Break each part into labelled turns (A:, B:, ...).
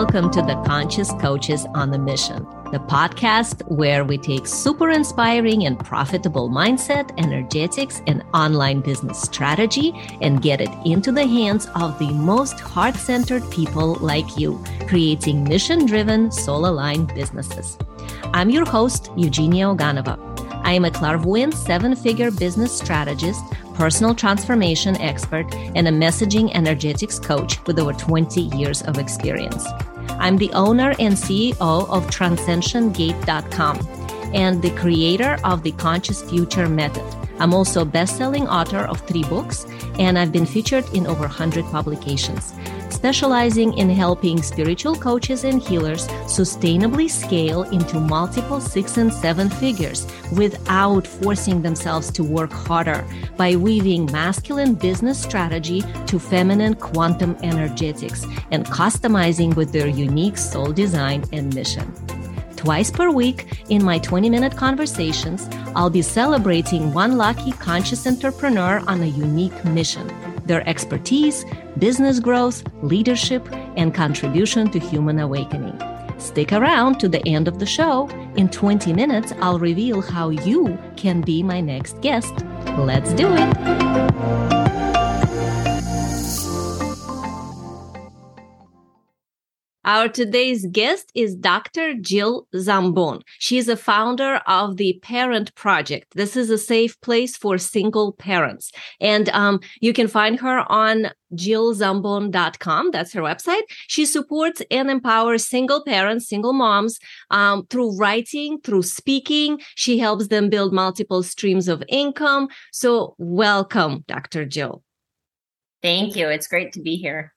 A: Welcome to the Conscious Coaches on the Mission, the podcast where we take super inspiring and profitable mindset, energetics, and online business strategy and get it into the hands of the most heart centered people like you, creating mission driven, soul aligned businesses. I'm your host, Eugenia Oganova. I am a clairvoyant seven figure business strategist personal transformation expert, and a messaging energetics coach with over 20 years of experience. I'm the owner and CEO of TranscensionGate.com and the creator of the Conscious Future Method. I'm also a best-selling author of three books, and I've been featured in over 100 publications specializing in helping spiritual coaches and healers sustainably scale into multiple six and seven figures without forcing themselves to work harder by weaving masculine business strategy to feminine quantum energetics and customizing with their unique soul design and mission. Twice per week, in my 20 minute conversations, I'll be celebrating one lucky conscious entrepreneur on a unique mission their expertise, business growth, leadership, and contribution to human awakening. Stick around to the end of the show. In 20 minutes, I'll reveal how you can be my next guest. Let's do it. Our today's guest is Dr. Jill Zambon. She is a founder of the Parent Project. This is a safe place for single parents. And um, you can find her on jillzambon.com. That's her website. She supports and empowers single parents, single moms um, through writing, through speaking. She helps them build multiple streams of income. So, welcome, Dr. Jill.
B: Thank you. It's great to be here.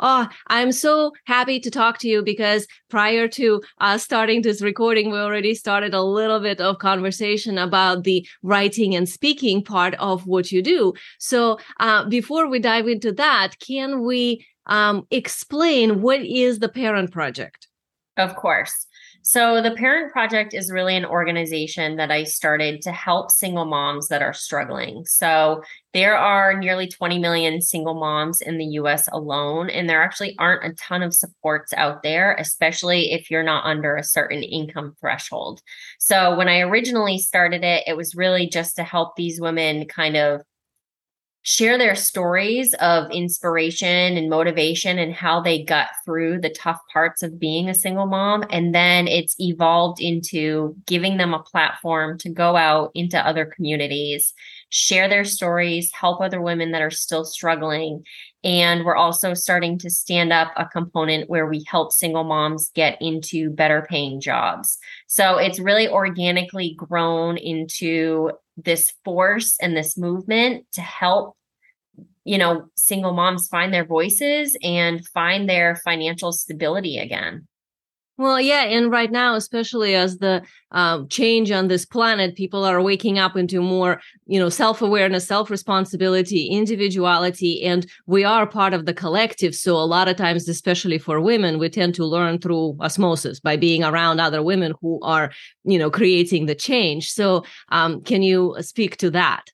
A: Oh, I'm so happy to talk to you because prior to uh, starting this recording, we already started a little bit of conversation about the writing and speaking part of what you do. So, uh, before we dive into that, can we um, explain what is the Parent Project?
B: Of course. So, the Parent Project is really an organization that I started to help single moms that are struggling. So, there are nearly 20 million single moms in the US alone, and there actually aren't a ton of supports out there, especially if you're not under a certain income threshold. So, when I originally started it, it was really just to help these women kind of share their stories of inspiration and motivation and how they got through the tough parts of being a single mom. And then it's evolved into giving them a platform to go out into other communities, share their stories, help other women that are still struggling. And we're also starting to stand up a component where we help single moms get into better paying jobs. So it's really organically grown into this force and this movement to help you know, single moms find their voices and find their financial stability again.
A: Well, yeah, and right now, especially as the um, change on this planet, people are waking up into more, you know, self awareness, self responsibility, individuality, and we are part of the collective. So a lot of times, especially for women, we tend to learn through osmosis by being around other women who are, you know, creating the change. So, um, can you speak to that?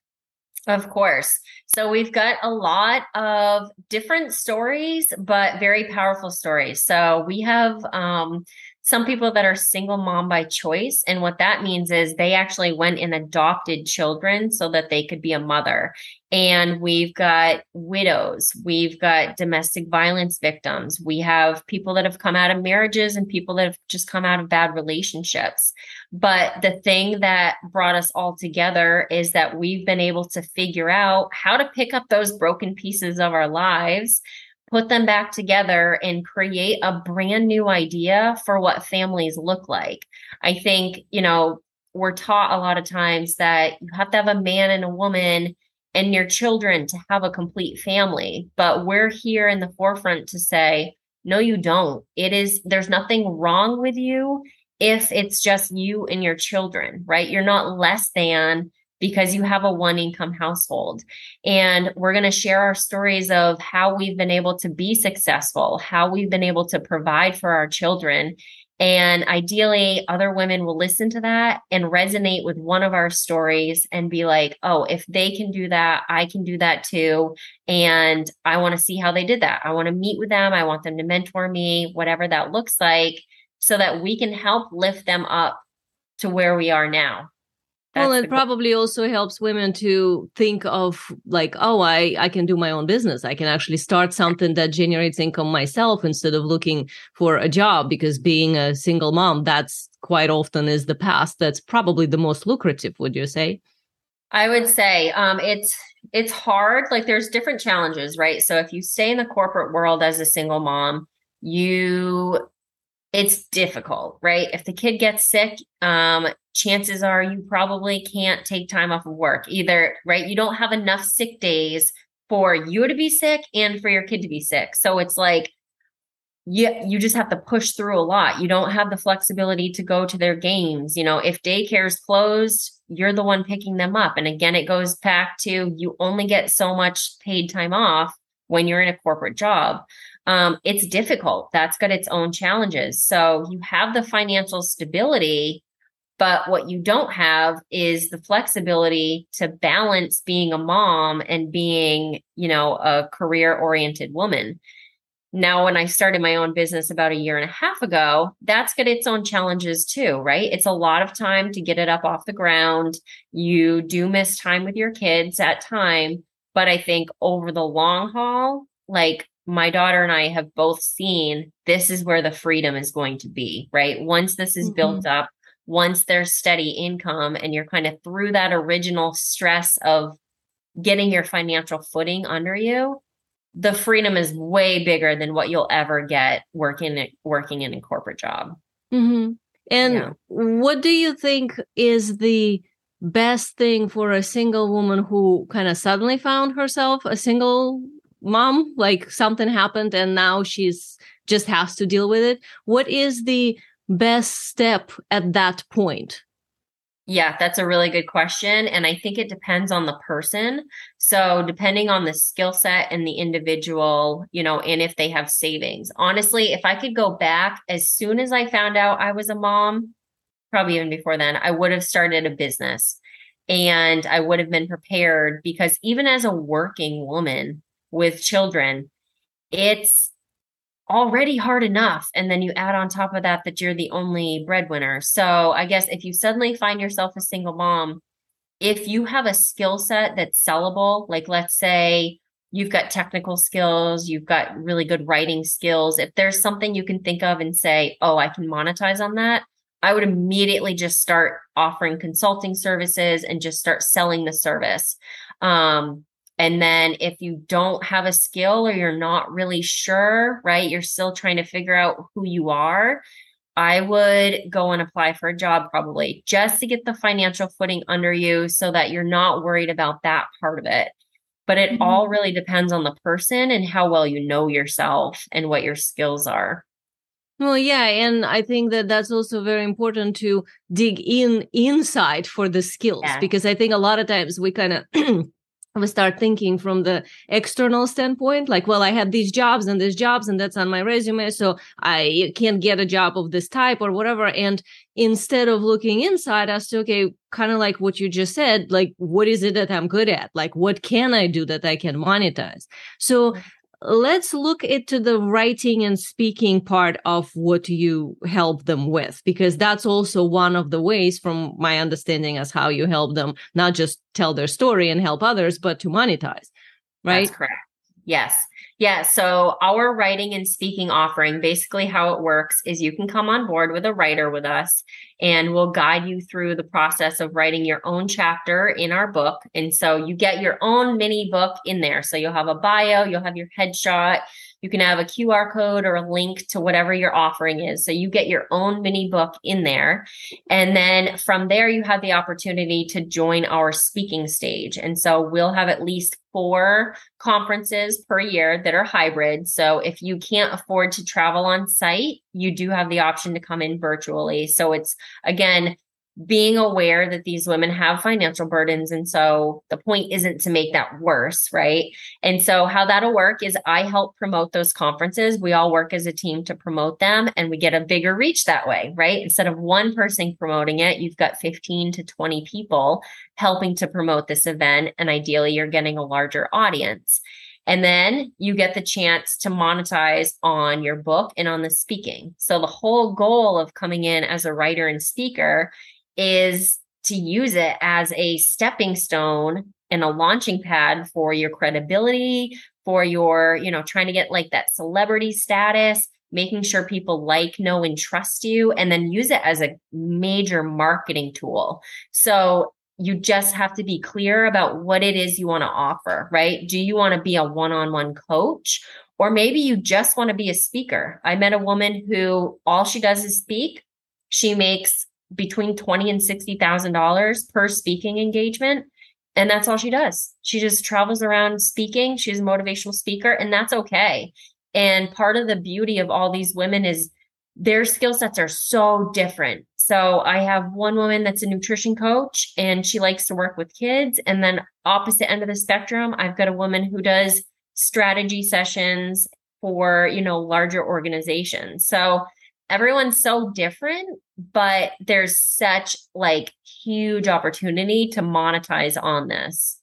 B: Of course. So we've got a lot of different stories, but very powerful stories. So we have um, some people that are single mom by choice. And what that means is they actually went and adopted children so that they could be a mother. And we've got widows, we've got domestic violence victims, we have people that have come out of marriages and people that have just come out of bad relationships. But the thing that brought us all together is that we've been able to figure out how to pick up those broken pieces of our lives put them back together and create a brand new idea for what families look like. I think, you know, we're taught a lot of times that you have to have a man and a woman and your children to have a complete family. But we're here in the forefront to say, no, you don't. It is, there's nothing wrong with you if it's just you and your children, right? You're not less than because you have a one income household. And we're going to share our stories of how we've been able to be successful, how we've been able to provide for our children. And ideally, other women will listen to that and resonate with one of our stories and be like, oh, if they can do that, I can do that too. And I want to see how they did that. I want to meet with them. I want them to mentor me, whatever that looks like, so that we can help lift them up to where we are now.
A: That's well, it probably also helps women to think of like, oh, I I can do my own business. I can actually start something that generates income myself instead of looking for a job. Because being a single mom, that's quite often is the path that's probably the most lucrative. Would you say?
B: I would say um, it's it's hard. Like there's different challenges, right? So if you stay in the corporate world as a single mom, you it's difficult, right? If the kid gets sick, um, chances are you probably can't take time off of work either, right? You don't have enough sick days for you to be sick and for your kid to be sick. So it's like you you just have to push through a lot. You don't have the flexibility to go to their games. You know, if daycare is closed, you're the one picking them up. And again, it goes back to you only get so much paid time off when you're in a corporate job. Um, it's difficult. That's got its own challenges. So you have the financial stability but what you don't have is the flexibility to balance being a mom and being, you know, a career oriented woman. Now, when I started my own business about a year and a half ago, that's got its own challenges too, right? It's a lot of time to get it up off the ground. You do miss time with your kids at time. But I think over the long haul, like my daughter and I have both seen this is where the freedom is going to be, right? Once this is mm-hmm. built up, once there's steady income and you're kind of through that original stress of getting your financial footing under you, the freedom is way bigger than what you'll ever get working working in a corporate job.
A: Mm-hmm. And yeah. what do you think is the best thing for a single woman who kind of suddenly found herself a single mom? Like something happened and now she's just has to deal with it. What is the best step at that point?
B: Yeah, that's a really good question. And I think it depends on the person. So, depending on the skill set and the individual, you know, and if they have savings. Honestly, if I could go back as soon as I found out I was a mom, probably even before then, I would have started a business and I would have been prepared because even as a working woman with children, it's already hard enough. And then you add on top of that that you're the only breadwinner. So i guess if you suddenly find yourself a single mom if you have a skill set that's sellable like let's say you've got technical skills you've got really good writing skills if there's something you can think of and say oh i can monetize on that i would immediately just start offering consulting services and just start selling the service. Um, and then if you don't have a skill or you're not really sure, right, you're still trying to figure out who you are, I would go and apply for a job probably just to get the financial footing under you so that you're not worried about that part of it. But it mm-hmm. all really depends on the person and how well you know yourself and what your skills are.
A: Well, yeah, and I think that that's also very important to dig in inside for the skills yeah. because I think a lot of times we kind of we start thinking from the external standpoint like well i had these jobs and these jobs and that's on my resume so i can't get a job of this type or whatever. And instead of looking inside as to okay kind of like what you just said like what is it that i'm good at? Like what can i do that i can monetize? So mm let's look into the writing and speaking part of what you help them with because that's also one of the ways from my understanding as how you help them not just tell their story and help others but to monetize right?
B: that's correct. Yes yeah. So our writing and speaking offering, basically how it works is you can come on board with a writer with us and we'll guide you through the process of writing your own chapter in our book. And so you get your own mini book in there. So you'll have a bio, you'll have your headshot, you can have a QR code or a link to whatever your offering is. So you get your own mini book in there. And then from there, you have the opportunity to join our speaking stage. And so we'll have at least four conferences per year that are hybrid. So if you can't afford to travel on site, you do have the option to come in virtually. So it's again, being aware that these women have financial burdens. And so the point isn't to make that worse, right? And so how that'll work is I help promote those conferences. We all work as a team to promote them and we get a bigger reach that way, right? Instead of one person promoting it, you've got 15 to 20 people helping to promote this event. And ideally, you're getting a larger audience. And then you get the chance to monetize on your book and on the speaking. So the whole goal of coming in as a writer and speaker is to use it as a stepping stone and a launching pad for your credibility, for your, you know, trying to get like that celebrity status, making sure people like, know, and trust you, and then use it as a major marketing tool. So you just have to be clear about what it is you want to offer, right? Do you want to be a one on one coach? Or maybe you just want to be a speaker. I met a woman who all she does is speak. She makes between twenty and sixty thousand dollars per speaking engagement. And that's all she does. She just travels around speaking. She's a motivational speaker, and that's okay. And part of the beauty of all these women is their skill sets are so different. So I have one woman that's a nutrition coach and she likes to work with kids. And then opposite end of the spectrum, I've got a woman who does strategy sessions for, you know, larger organizations. So everyone's so different, but there's such like huge opportunity to monetize on this.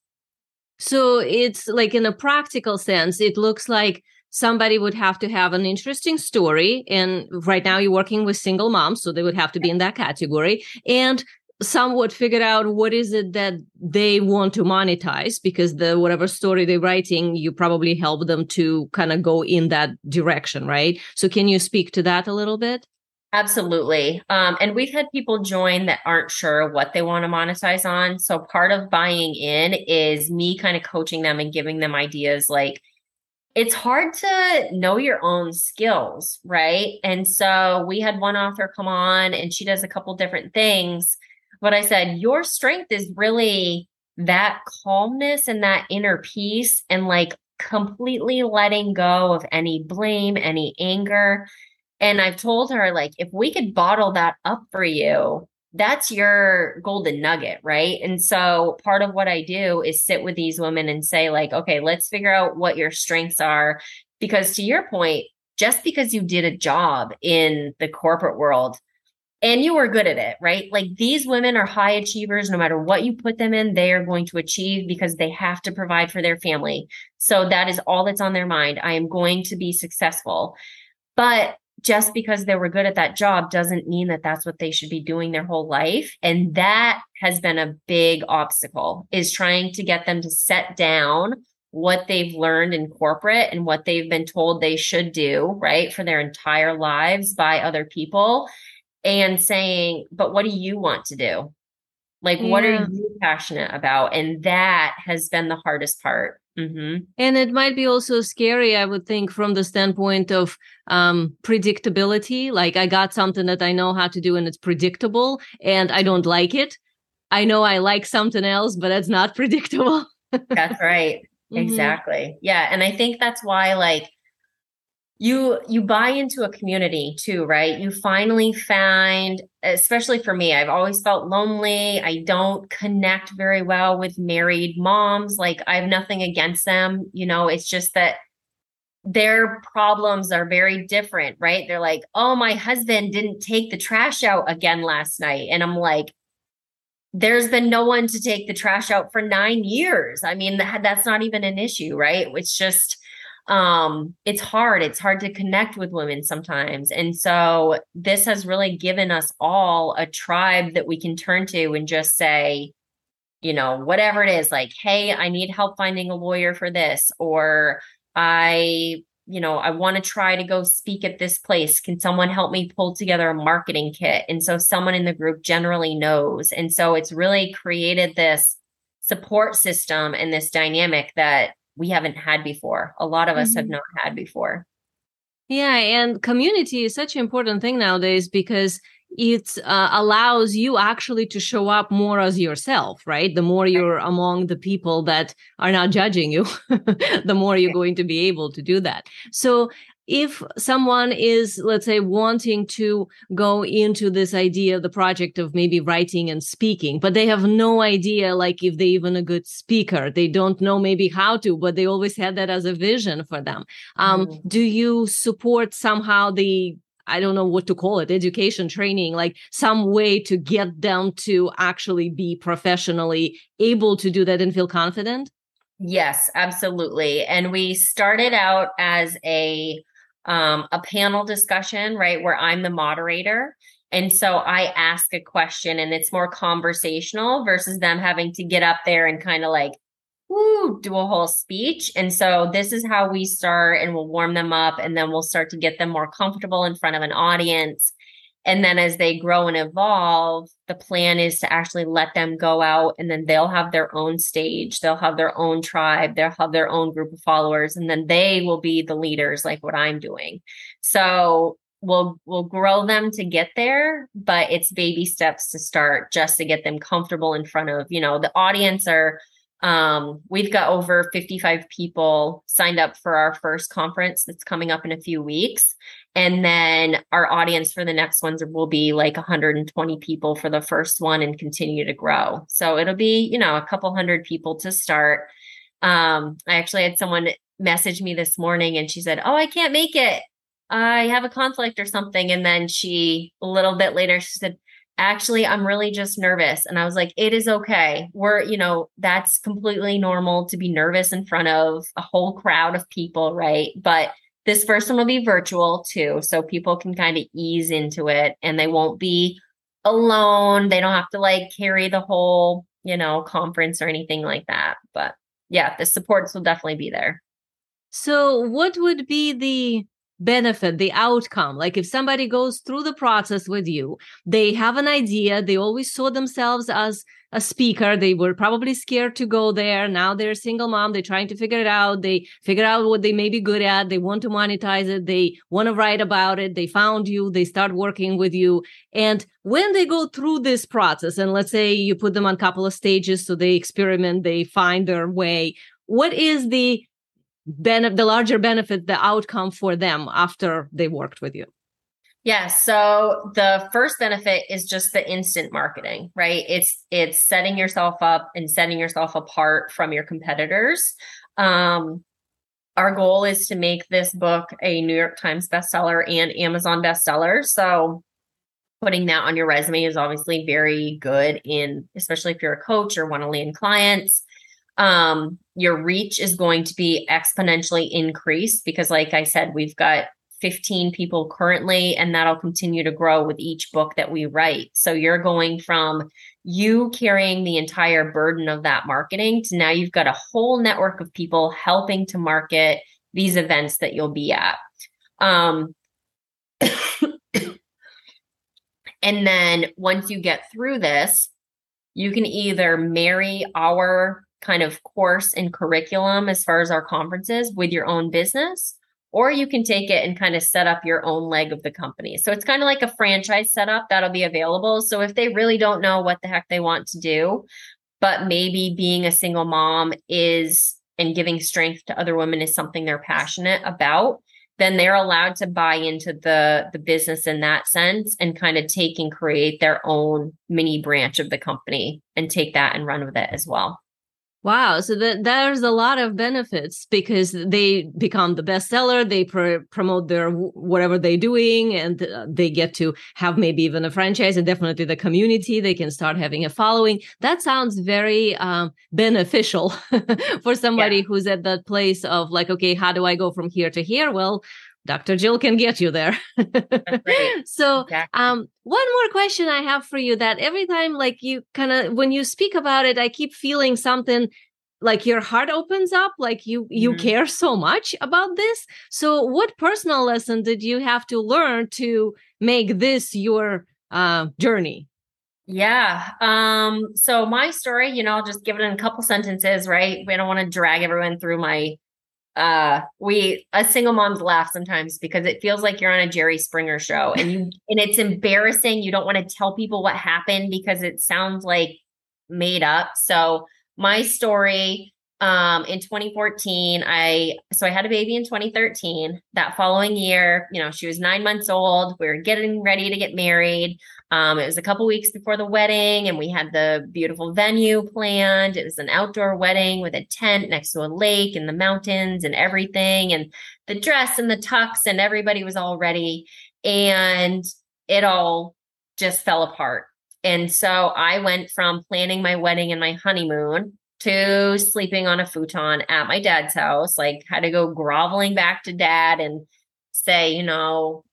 A: So it's like in a practical sense, it looks like somebody would have to have an interesting story. And right now you're working with single moms, so they would have to be in that category. And some would figure out what is it that they want to monetize because the whatever story they're writing you probably help them to kind of go in that direction right so can you speak to that a little bit
B: absolutely um, and we've had people join that aren't sure what they want to monetize on so part of buying in is me kind of coaching them and giving them ideas like it's hard to know your own skills, right? And so we had one author come on and she does a couple different things. But I said, your strength is really that calmness and that inner peace and like completely letting go of any blame, any anger. And I've told her, like, if we could bottle that up for you, that's your golden nugget, right? And so part of what I do is sit with these women and say, like, okay, let's figure out what your strengths are. Because to your point, just because you did a job in the corporate world and you were good at it, right? Like these women are high achievers. No matter what you put them in, they are going to achieve because they have to provide for their family. So that is all that's on their mind. I am going to be successful. But just because they were good at that job doesn't mean that that's what they should be doing their whole life and that has been a big obstacle is trying to get them to set down what they've learned in corporate and what they've been told they should do right for their entire lives by other people and saying but what do you want to do like yeah. what are you passionate about and that has been the hardest part
A: Mm-hmm. And it might be also scary, I would think, from the standpoint of um, predictability. Like, I got something that I know how to do and it's predictable, and I don't like it. I know I like something else, but it's not predictable.
B: that's right. Mm-hmm. Exactly. Yeah. And I think that's why, like, you you buy into a community too right? You finally find especially for me i've always felt lonely. I don't connect very well with married moms. Like i have nothing against them. You know it's just that their problems are very different right? They're like oh my husband didn't take the trash out again last night. And i'm like there's been no one to take the trash out for 9 years. I mean that, that's not even an issue right? It's just um it's hard. It's hard to connect with women sometimes. And so this has really given us all a tribe that we can turn to and just say you know whatever it is like hey i need help finding a lawyer for this or i you know i want to try to go speak at this place. Can someone help me pull together a marketing kit? And so someone in the group generally knows. And so it's really created this support system and this dynamic that we haven't had before. A lot of us mm-hmm. have not had before.
A: Yeah, and community is such an important thing nowadays because it uh, allows you actually to show up more as yourself, right? The more you're among the people that are not judging you, the more you're going to be able to do that. So, if someone is, let's say, wanting to go into this idea the project of maybe writing and speaking, but they have no idea, like if they even a good speaker, they don't know maybe how to, but they always had that as a vision for them. Um, mm. Do you support somehow the I don't know what to call it, education, training, like some way to get them to actually be professionally able to do that and feel confident?
B: Yes, absolutely. And we started out as a um, a panel discussion, right, where I'm the moderator. And so I ask a question and it's more conversational versus them having to get up there and kind of like, woo, do a whole speech. And so this is how we start and we'll warm them up and then we'll start to get them more comfortable in front of an audience. And then as they grow and evolve, the plan is to actually let them go out and then they'll have their own stage. They'll have their own tribe. They'll have their own group of followers and then they will be the leaders like what I'm doing. So we'll, we'll grow them to get there, but it's baby steps to start just to get them comfortable in front of, you know, the audience are um, we've got over 55 people signed up for our first conference that's coming up in a few weeks. And then our audience for the next ones will be like 120 people for the first one and continue to grow. So it'll be, you know, a couple hundred people to start. Um, I actually had someone message me this morning and she said, Oh, I can't make it. I have a conflict or something. And then she, a little bit later, she said, actually i'm really just nervous and i was like it is okay we're you know that's completely normal to be nervous in front of a whole crowd of people right but this first one will be virtual too so people can kind of ease into it and they won't be alone. They don't have to like carry the whole you know conference or anything like that but yeah the supports will definitely be there.
A: So what would be the benefit, the outcome. Like if somebody goes through the process with you, they have an idea, they always saw themselves as a speaker. They were probably scared to go there. Now they're a single mom. They're trying to figure it out. They figure out what they may be good at. They want to monetize it. They want to write about it. They found you. They start working with you. And when they go through this process, and let's say you put them on a couple of stages, so they experiment, they find their way. What is the ben- the larger benefit, the outcome for them after they worked with you?
B: Yeah. So the first benefit is just the instant marketing, right? It's it's setting yourself up and setting yourself apart from your competitors. Um, our goal is to make this book a New York Times bestseller and Amazon bestseller. So putting that on your resume is obviously very good in especially if you're a coach or want to land clients um, your reach is going to be exponentially increased because, like I said, we've got 15 people currently, and that'll continue to grow with each book that we write. So you're going from you carrying the entire burden of that marketing to now you've got a whole network of people helping to market these events that you'll be at. Um, and then once you get through this, you can either marry our kind of course and curriculum as far as our conferences with your own business or you can take it and kind of set up your own leg of the company. So it's kind of like a franchise setup that'll be available. So if they really don't know what the heck they want to do, but maybe being a single mom is and giving strength to other women is something they're passionate about, then they're allowed to buy into the the business in that sense and kind of take and create their own mini branch of the company and take that and run with it as well.
A: Wow. So that there's a lot of benefits because they become the bestseller. They pr- promote their whatever they're doing and uh, they get to have maybe even a franchise and definitely the community. They can start having a following. That sounds very um, beneficial for somebody yeah. who's at that place of like, okay, how do I go from here to here? Well, Dr. Jill can get you there. so, exactly. um, one more question I have for you that every time, like you kind of, when you speak about it, I keep feeling something like your heart opens up, like you, you mm-hmm. care so much about this. So what personal lesson did you have to learn to make this your, uh, journey?
B: Yeah. Um, so my story, you know, I'll just give it in a couple sentences, right? We don't want to drag everyone through my uh we a single moms laugh sometimes because it feels like you're on a Jerry Springer show and you and it's embarrassing. You don't want to tell people what happened because it sounds like made up. So my story um, in 2014, I so I had a baby in 2013. That following year, you know, she was nine months old. We were getting ready to get married. Um, it was a couple weeks before the wedding, and we had the beautiful venue planned. It was an outdoor wedding with a tent next to a lake and the mountains and everything, and the dress and the tux, and everybody was all ready. And it all just fell apart. And so I went from planning my wedding and my honeymoon to sleeping on a futon at my dad's house. Like, had to go groveling back to dad and say, you know,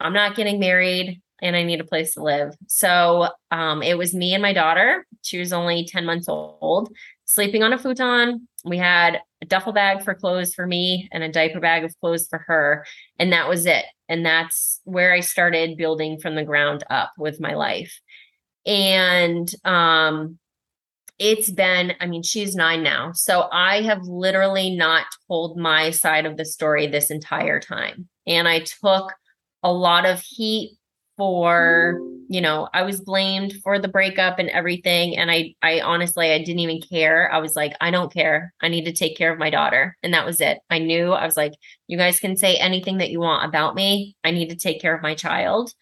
B: I'm not getting married and I need a place to live. So um, it was me and my daughter. She was only 10 months old, sleeping on a futon. We had a duffel bag for clothes for me and a diaper bag of clothes for her. And that was it. And that's where I started building from the ground up with my life. And um, it's been, I mean, she's nine now. So I have literally not told my side of the story this entire time. And I took a lot of heat for you know i was blamed for the breakup and everything. And i i honestly i didn't even care. I was like i don't care. I need to take care of my daughter. And that was it. I knew i was like you guys can say anything that you want about me. I need to take care of my child.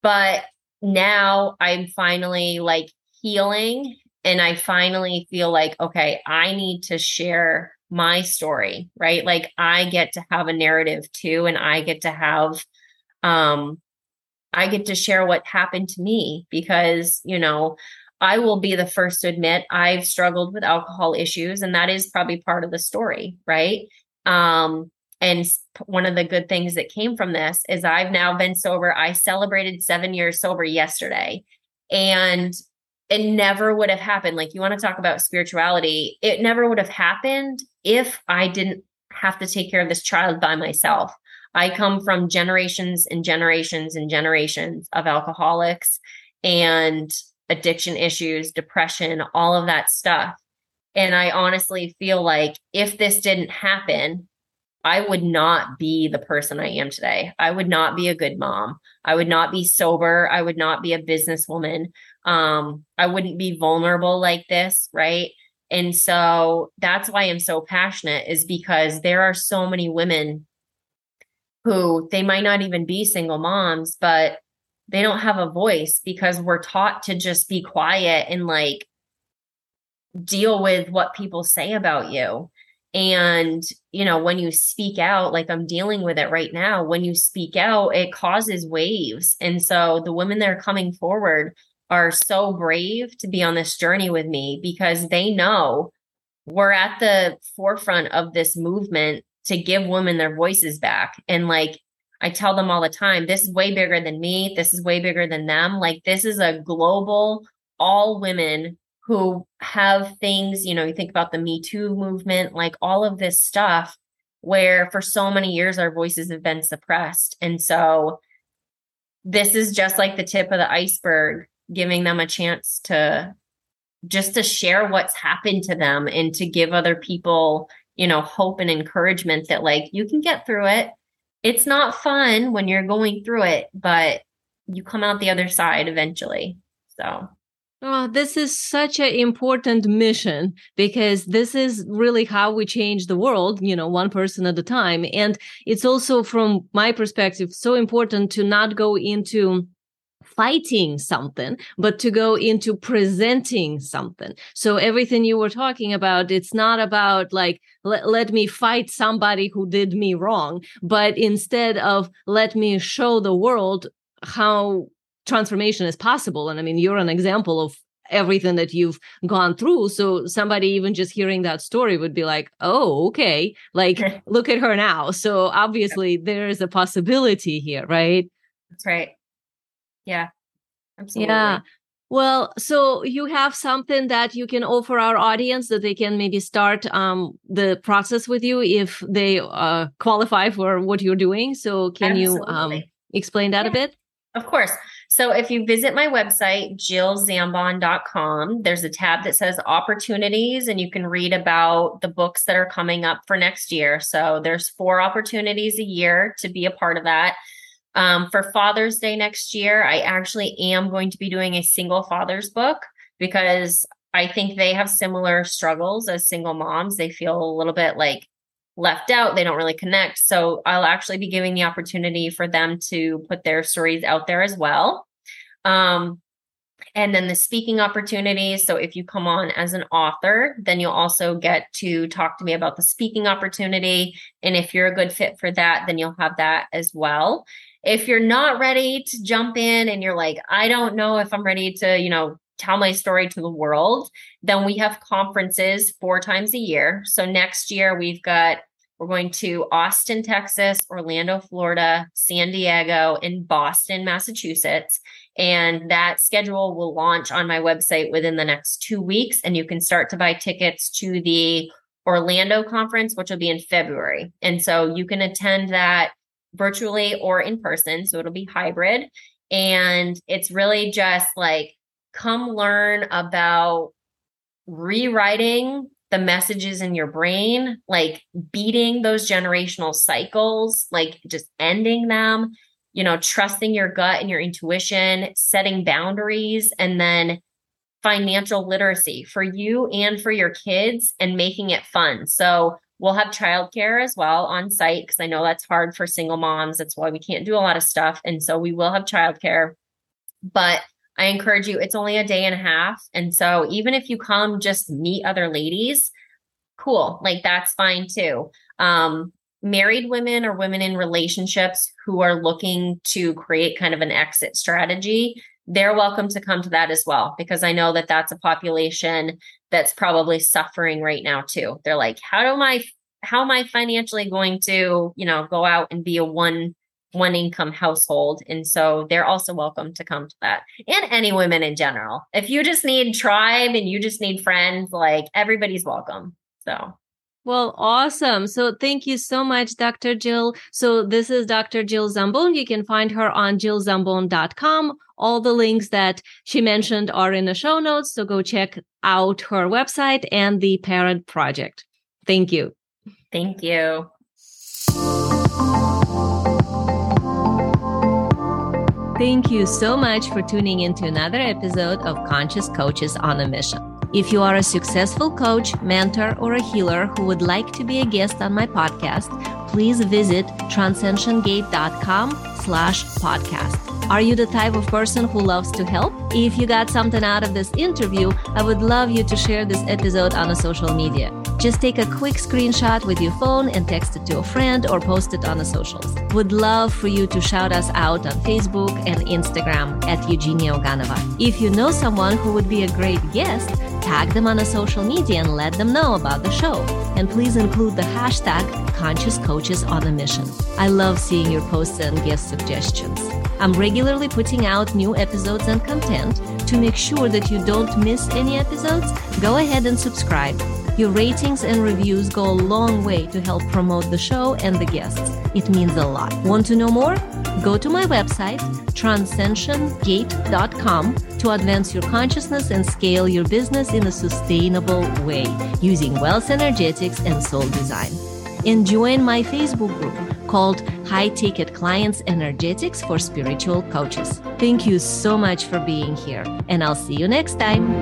B: But now i'm finally like healing and i finally feel like okay i need to share my story right like i get to have a narrative too and i get to have um I get to share what happened to me because, you know, I will be the first to admit I've struggled with alcohol issues, and that is probably part of the story, right? Um, and one of the good things that came from this is I've now been sober. I celebrated seven years sober yesterday, and it never would have happened. Like, you want to talk about spirituality, it never would have happened if I didn't have to take care of this child by myself. I come from generations and generations and generations of alcoholics and addiction issues, depression, all of that stuff. And I honestly feel like if this didn't happen, I would not be the person I am today. I would not be a good mom. I would not be sober. I would not be a businesswoman. Um, I wouldn't be vulnerable like this, right? And so that's why I'm so passionate, is because there are so many women who they might not even be single moms, but they don't have a voice because we're taught to just be quiet and like deal with what people say about you. And, you know, when you speak out, like I'm dealing with it right now, when you speak out, it causes waves. And so the women that are coming forward are so brave to be on this journey with me because they know we're at the forefront of this movement to give women their voices back. And like I tell them all the time, this is way bigger than me. This is way bigger than them. Like this is a global, all women who have things, you know, you think about the Me Too movement, like all of this stuff where for so many years our voices have been suppressed. And so this is just like the tip of the iceberg, giving them a chance to just to share what's happened to them and to give other people you know, hope and encouragement that like you can get through it. It's not fun when you're going through it, but you come out the other side eventually. So
A: Oh, this is such an important mission because this is really how we change the world, you know, one person at a time. And it's also, from my perspective, so important to not go into fighting something, but to go into presenting something. So everything you were talking about, it's not about like, let, let me fight somebody who did me wrong, but instead of let me show the world how transformation is possible. And I mean, you're an example of everything that you've gone through. So somebody even just hearing that story would be like, oh, okay, like look at her now. So obviously there is a possibility here, right?
B: That's right. Yeah. Absolutely.
A: Yeah. Well, so you have something that you can offer our audience that they can maybe start um, the process with you if they uh, qualify for what you're doing. So can Absolutely. you um, explain that yeah. a bit?
B: Of course. So if you visit my website, jillzambon.com, there's a tab that says opportunities, and you can read about the books that are coming up for next year. So there's four opportunities a year to be a part of that. Um, for Father's Day next year, I actually am going to be doing a single father's book because I think they have similar struggles as single moms. They feel a little bit like left out, they don't really connect. So I'll actually be giving the opportunity for them to put their stories out there as well. Um, and then the speaking opportunities. So if you come on as an author, then you'll also get to talk to me about the speaking opportunity. And if you're a good fit for that, then you'll have that as well. If you're not ready to jump in and you're like, I don't know if I'm ready to, you know, tell my story to the world, then we have conferences four times a year. So next year we've got we're going to Austin, Texas, Orlando, Florida, San Diego, and Boston, Massachusetts. And that schedule will launch on my website within the next two weeks. And you can start to buy tickets to the Orlando conference, which will be in February. And so you can attend that virtually or in person. So it'll be hybrid. And it's really just like come learn about rewriting the messages in your brain, like beating those generational cycles, like just ending them, you know, trusting your gut and your intuition, setting boundaries, and then financial literacy for you and for your kids and making it fun. So we'll have childcare as well on site because I know that's hard for single moms. That's why we can't do a lot of stuff. And so we will have childcare. But I encourage you, it's only a day and a half. And so even if you come just meet other ladies, cool, like that's fine too. Um, married women or women in relationships who are looking to create kind of an exit strategy, they're welcome to come to that as well, because I know that that's a population that's probably suffering right now too. They're like, how do I, how am I financially going to, you know, go out and be a one one income household. And so they're also welcome to come to that. And any women in general. If you just need tribe and you just need friends, like everybody's welcome. So
A: well, awesome. So thank you so much, Dr. Jill. So this is Dr. Jill Zambon. You can find her on jillzambon.com. All the links that she mentioned are in the show notes. So go check out her website and the parent project. Thank you.
B: Thank you.
A: Thank you so much for tuning into another episode of Conscious Coaches on a Mission. If you are a successful coach, mentor, or a healer who would like to be a guest on my podcast, please visit transcensiongate.com slash podcast. Are you the type of person who loves to help? If you got something out of this interview, I would love you to share this episode on a social media. Just take a quick screenshot with your phone and text it to a friend or post it on the socials. Would love for you to shout us out on Facebook and Instagram at Eugenia Oganova. If you know someone who would be a great guest, tag them on a social media and let them know about the show. And please include the hashtag Conscious Coaches on a Mission. I love seeing your posts and guest suggestions. I'm regularly putting out new episodes and content. To make sure that you don't miss any episodes, go ahead and subscribe. Your ratings and reviews go a long way to help promote the show and the guests. It means a lot. Want to know more? Go to my website, transcensiongate.com, to advance your consciousness and scale your business in a sustainable way using wealth energetics and soul design. And join my Facebook group called High Ticket Clients Energetics for Spiritual Coaches. Thank you so much for being here, and I'll see you next time.